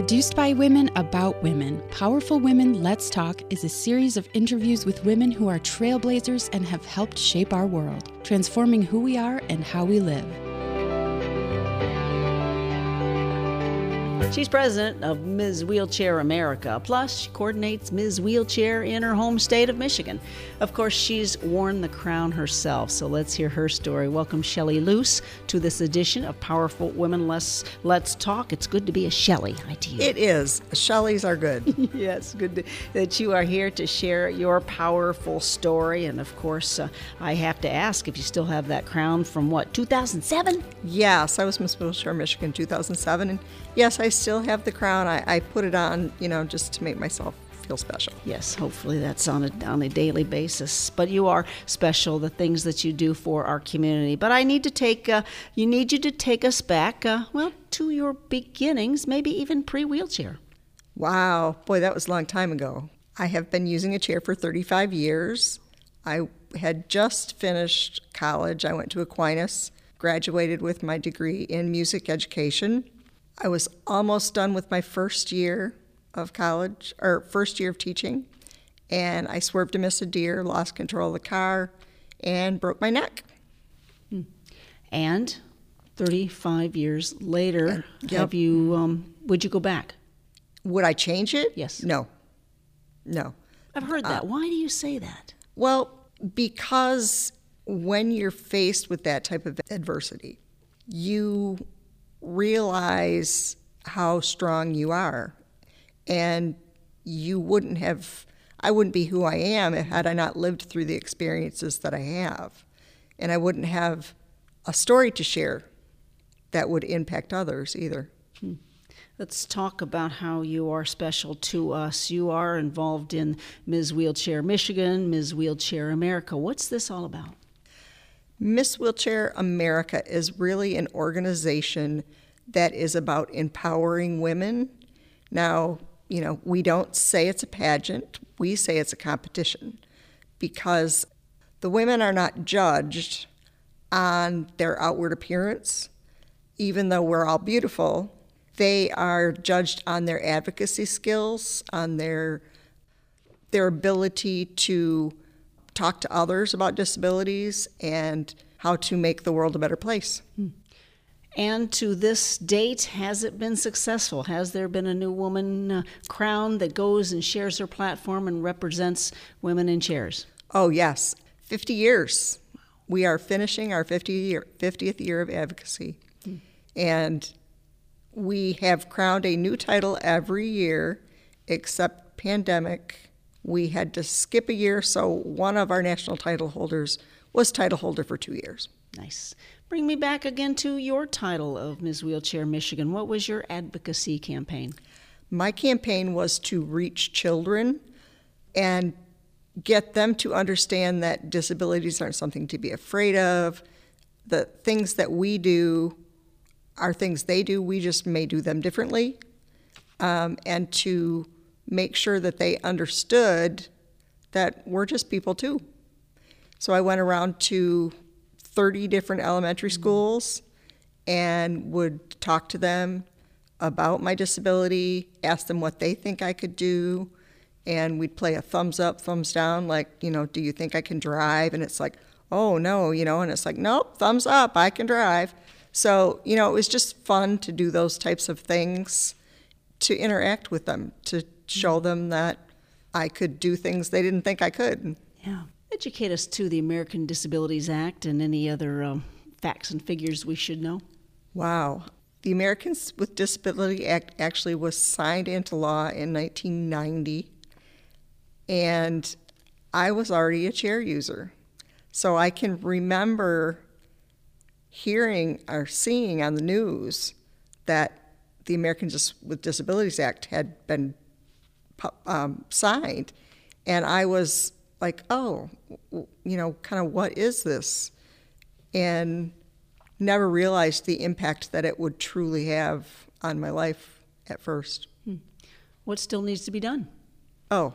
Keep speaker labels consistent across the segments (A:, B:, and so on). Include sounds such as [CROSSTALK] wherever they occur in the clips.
A: Produced by women about women, Powerful Women Let's Talk is a series of interviews with women who are trailblazers and have helped shape our world, transforming who we are and how we live.
B: She's president of Ms. Wheelchair America. Plus, she coordinates Ms. Wheelchair in her home state of Michigan. Of course, she's worn the crown herself, so let's hear her story. Welcome, Shelley Luce, to this edition of Powerful Women Let's, Let's Talk. It's good to be a Shelley, I tell you.
C: It is. Shelleys are good. [LAUGHS]
B: yes, good to, that you are here to share your powerful story. And of course, uh, I have to ask if you still have that crown from what, 2007?
C: Yes, I was Miss Wheelchair Michigan 2007. And yes, I still have the crown. I, I put it on, you know, just to make myself feel special.
B: Yes, hopefully that's on a, on a daily basis. But you are special, the things that you do for our community. But I need to take, uh, you need you to take us back, uh, well, to your beginnings, maybe even pre wheelchair.
C: Wow, boy, that was a long time ago. I have been using a chair for 35 years. I had just finished college. I went to Aquinas, graduated with my degree in music education. I was almost done with my first year of college, or first year of teaching, and I swerved to miss a deer, lost control of the car, and broke my neck.
B: And 35 years later,
C: Yep.
B: have you, um, would you go back?
C: Would I change it?
B: Yes.
C: No. No.
B: I've heard
C: Uh,
B: that. Why do you say that?
C: Well, because when you're faced with that type of adversity, you realize how strong you are. And you wouldn't have, I wouldn't be who I am had I not lived through the experiences that I have. And I wouldn't have a story to share that would impact others either. Hmm.
B: Let's talk about how you are special to us. You are involved in Ms. Wheelchair Michigan, Ms. Wheelchair America. What's this all about?
C: Miss Wheelchair America is really an organization that is about empowering women. Now, you know, we don't say it's a pageant, we say it's a competition because the women are not judged on their outward appearance, even though we're all beautiful. They are judged on their advocacy skills, on their their ability to talk to others about disabilities and how to make the world a better place.
B: And to this date, has it been successful? Has there been a new woman uh, crowned that goes and shares her platform and represents women in chairs?
C: Oh, yes, 50 years. We are finishing our 50 year, 50th year of advocacy. And we have crowned a new title every year except pandemic. We had to skip a year, so one of our national title holders was title holder for two years.
B: Nice. Bring me back again to your title of Ms. Wheelchair Michigan. What was your advocacy campaign?
C: My campaign was to reach children and get them to understand that disabilities aren't something to be afraid of. The things that we do are things they do, we just may do them differently. Um, and to make sure that they understood that we're just people too. So I went around to 30 different elementary mm-hmm. schools and would talk to them about my disability, ask them what they think I could do, and we'd play a thumbs up, thumbs down, like, you know, do you think I can drive? And it's like, oh, no, you know, and it's like, nope, thumbs up, I can drive. So, you know, it was just fun to do those types of things, to interact with them, to show them that I could do things they didn't think I could.
B: Yeah. Educate us to the American Disabilities Act and any other um, facts and figures we should know.
C: Wow. The Americans with Disability Act actually was signed into law in 1990, and I was already a chair user. So I can remember hearing or seeing on the news that the Americans with Disabilities Act had been um, signed, and I was like, oh, you know, kind of what is this? And never realized the impact that it would truly have on my life at first.
B: What still needs to be done?
C: Oh,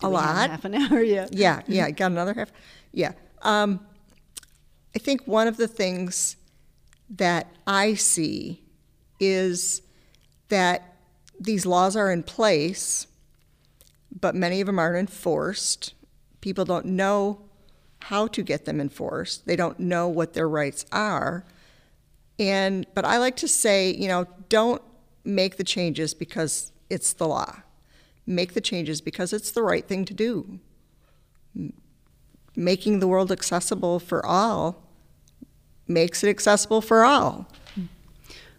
B: Do
C: a lot.
B: Half an [LAUGHS] hour yet.
C: Yeah, yeah, got another half. Yeah. Um, I think one of the things that I see is that these laws are in place, but many of them aren't enforced. People don't know how to get them enforced. They don't know what their rights are. And but I like to say, you know, don't make the changes because it's the law. Make the changes because it's the right thing to do. Making the world accessible for all makes it accessible for all.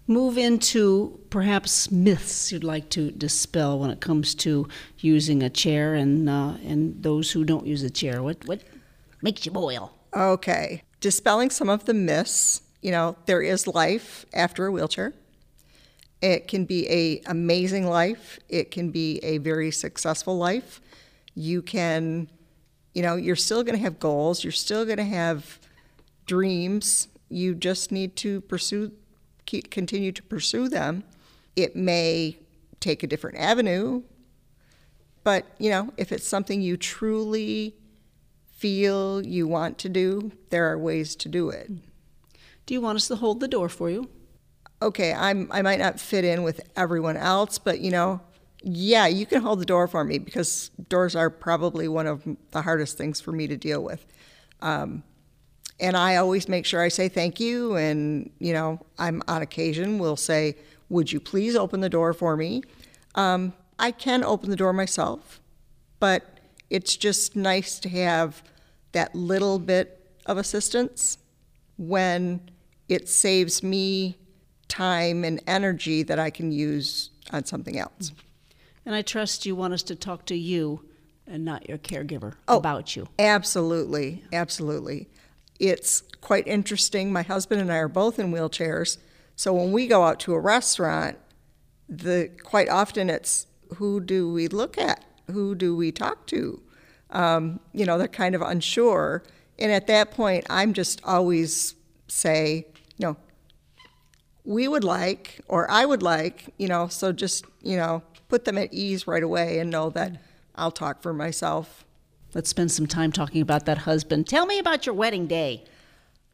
B: Move into perhaps myths you'd like to dispel when it comes to using a chair and uh, and those who don't use a chair. What what makes you boil?
C: Okay, dispelling some of the myths. You know, there is life after a wheelchair. It can be a amazing life. It can be a very successful life. You can, you know, you're still going to have goals. You're still going to have dreams. You just need to pursue, keep, continue to pursue them. It may take a different avenue, but you know, if it's something you truly feel you want to do, there are ways to do it.
B: Do you want us to hold the door for you?
C: Okay, I'm I might not fit in with everyone else, but you know, yeah, you can hold the door for me because doors are probably one of the hardest things for me to deal with. Um, and I always make sure I say thank you. And, you know, I'm on occasion will say, Would you please open the door for me? Um, I can open the door myself, but it's just nice to have that little bit of assistance when it saves me time and energy that I can use on something else.
B: And I trust you want us to talk to you and not your caregiver
C: Oh.
B: about you.
C: Absolutely, absolutely. It's quite interesting. My husband and I are both in wheelchairs, so when we go out to a restaurant, the quite often it's who do we look at? Who do we talk to? Um, you know, they're kind of unsure, and at that point, I'm just always say, you know, we would like, or I would like, you know, so just you know, put them at ease right away and know that I'll talk for myself.
B: Let's spend some time talking about that husband. Tell me about your wedding day.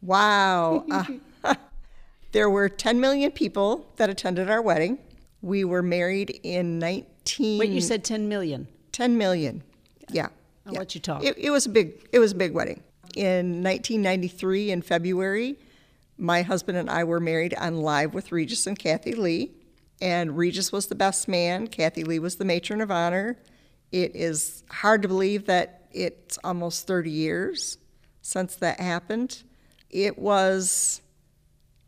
C: Wow. Uh, [LAUGHS] there were 10 million people that attended our wedding. We were married in 19.
B: Wait, you said 10 million.
C: 10 million. Yeah.
B: I'll
C: yeah.
B: let you talk.
C: It, it was a big. It was a big wedding. In 1993, in February, my husband and I were married on Live with Regis and Kathie Lee, and Regis was the best man. Kathie Lee was the matron of honor. It is hard to believe that it's almost 30 years since that happened. It was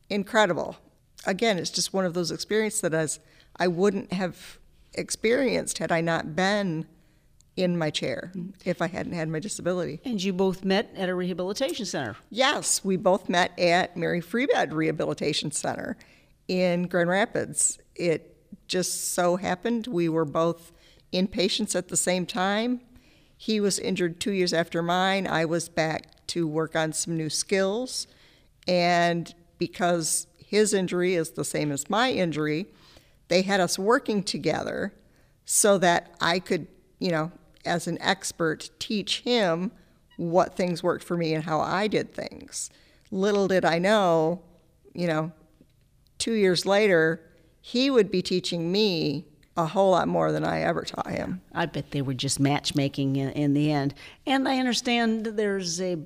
C: incredible. Again, it's just one of those experiences that as I wouldn't have experienced had I not been in my chair if I hadn't had my disability.
B: And you both met at a rehabilitation center.
C: Yes, we both met at Mary Free Bed Rehabilitation Center in Grand Rapids. It just so happened we were both inpatients at the same time. He was injured two years after mine. I was back to work on some new skills. And because his injury is the same as my injury, they had us working together so that I could, you know, as an expert, teach him what things worked for me and how I did things. Little did I know, you know, two years later, he would be teaching me a whole lot more than I ever taught him.
B: I bet they were just matchmaking in, in the end. And I understand there's a,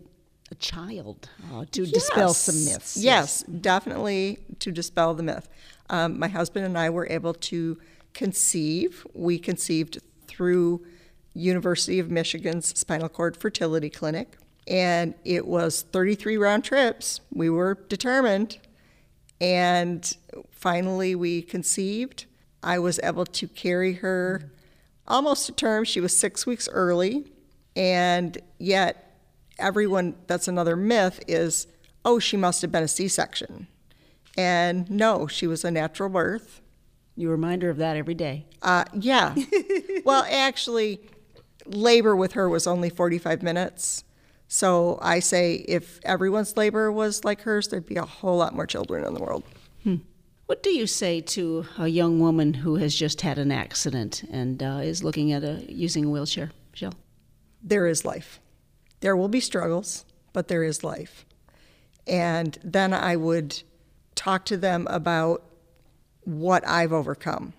B: a child uh, to dispel some myths.
C: Yes, definitely to dispel the myth. Um, my husband and I were able to conceive. We conceived through University of Michigan's Spinal Cord Fertility Clinic, and it was 33 round trips. We were determined, and finally we conceived. I was able to carry her almost to term. She was six weeks early, and yet everyone that's another myth is oh she must have been a c-section. And no she was a natural birth.
B: You remind her of that every day.
C: uh, yeah. [LAUGHS] Well actually labor with her was only 45 minutes. So i say if everyone's labor was like hers there'd be a whole lot more children in the world
B: What do you say to a young woman who has just had an accident and uh, is looking at a, using a wheelchair? Michelle?
C: there is life there will be struggles but there is life and then i would talk to them about what i've overcome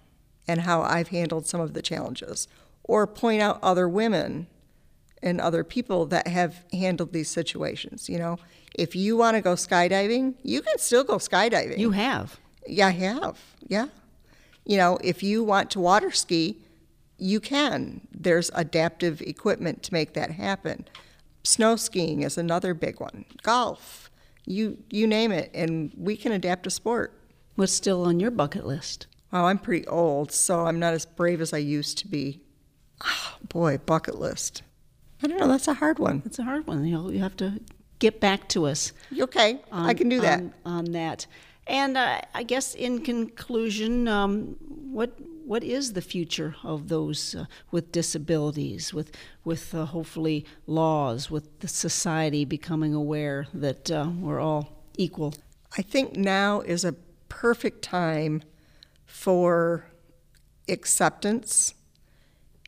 C: and how I've handled some of the challenges, or point out other women and other people that have handled these situations. You know, if you want to go skydiving, you can still go skydiving.
B: You have.
C: Yeah, I have. Yeah. You know, if you want to water ski, you can. There's adaptive equipment to make that happen. Snow skiing is another big one. Golf, you you name it, and we can adapt a sport.
B: What's still on your bucket list?
C: Oh, I'm pretty old, so I'm not as brave as I used to be. Oh, boy, bucket list. I don't know. That's a hard one.
B: It's a hard one. You, know, you have to get back to us.
C: Okay,
B: on,
C: I can do that.
B: on, on that. And uh, I guess in conclusion, um, what what is the future of those uh, with disabilities, with with uh, hopefully laws, with the society becoming aware that uh, we're all equal?
C: I think now is a perfect time for acceptance,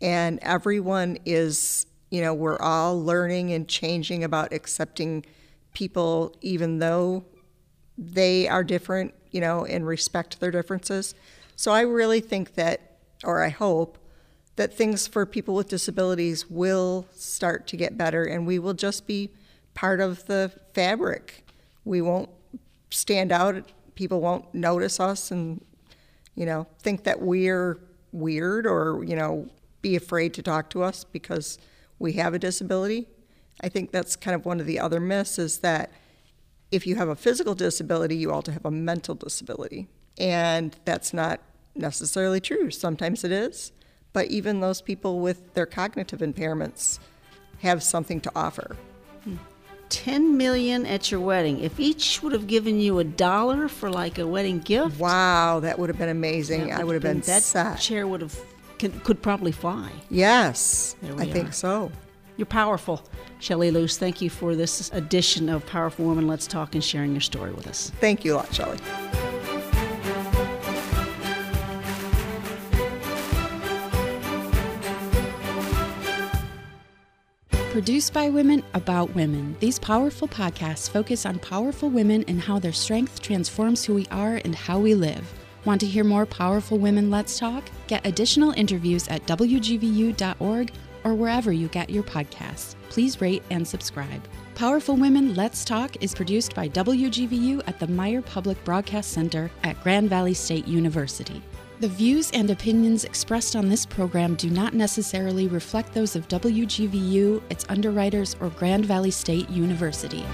C: and everyone is, you know, we're all learning and changing about accepting people, even though they are different, you know, and respect their differences. So I really think that, or I hope, that things for people with disabilities will start to get better and we will just be part of the fabric. We won't stand out, people won't notice us and, you know, think that we're weird or, you know, be afraid to talk to us because we have a disability. I think that's kind of one of the other myths is that if you have a physical disability, you also have a mental disability. And that's not necessarily true. Sometimes it is, but even those people with their cognitive impairments have something to offer.
B: 10 million at your wedding. If each would have given you a dollar for like a wedding gift,
C: Wow, that would have been amazing.
B: that
C: I would have been
B: that
C: set.
B: chair would have could, could probably fly.
C: Yes, I think so.
B: You're powerful, Shelley Luce. Thank you for this edition of Powerful Woman Let's Talk and sharing your story with us.
C: Thank you a lot, Shelley.
A: Produced by women about women, these powerful podcasts focus on powerful women and how their strength transforms who we are and how we live. Want to hear more Powerful Women Let's Talk? Get additional interviews at WGVU.org or wherever you get your podcasts. Please rate and subscribe. Powerful Women Let's Talk is produced by WGVU at the Meijer Public Broadcast Center at Grand Valley State University. The views and opinions expressed on this program do not necessarily reflect those of WGVU, its underwriters, or Grand Valley State University.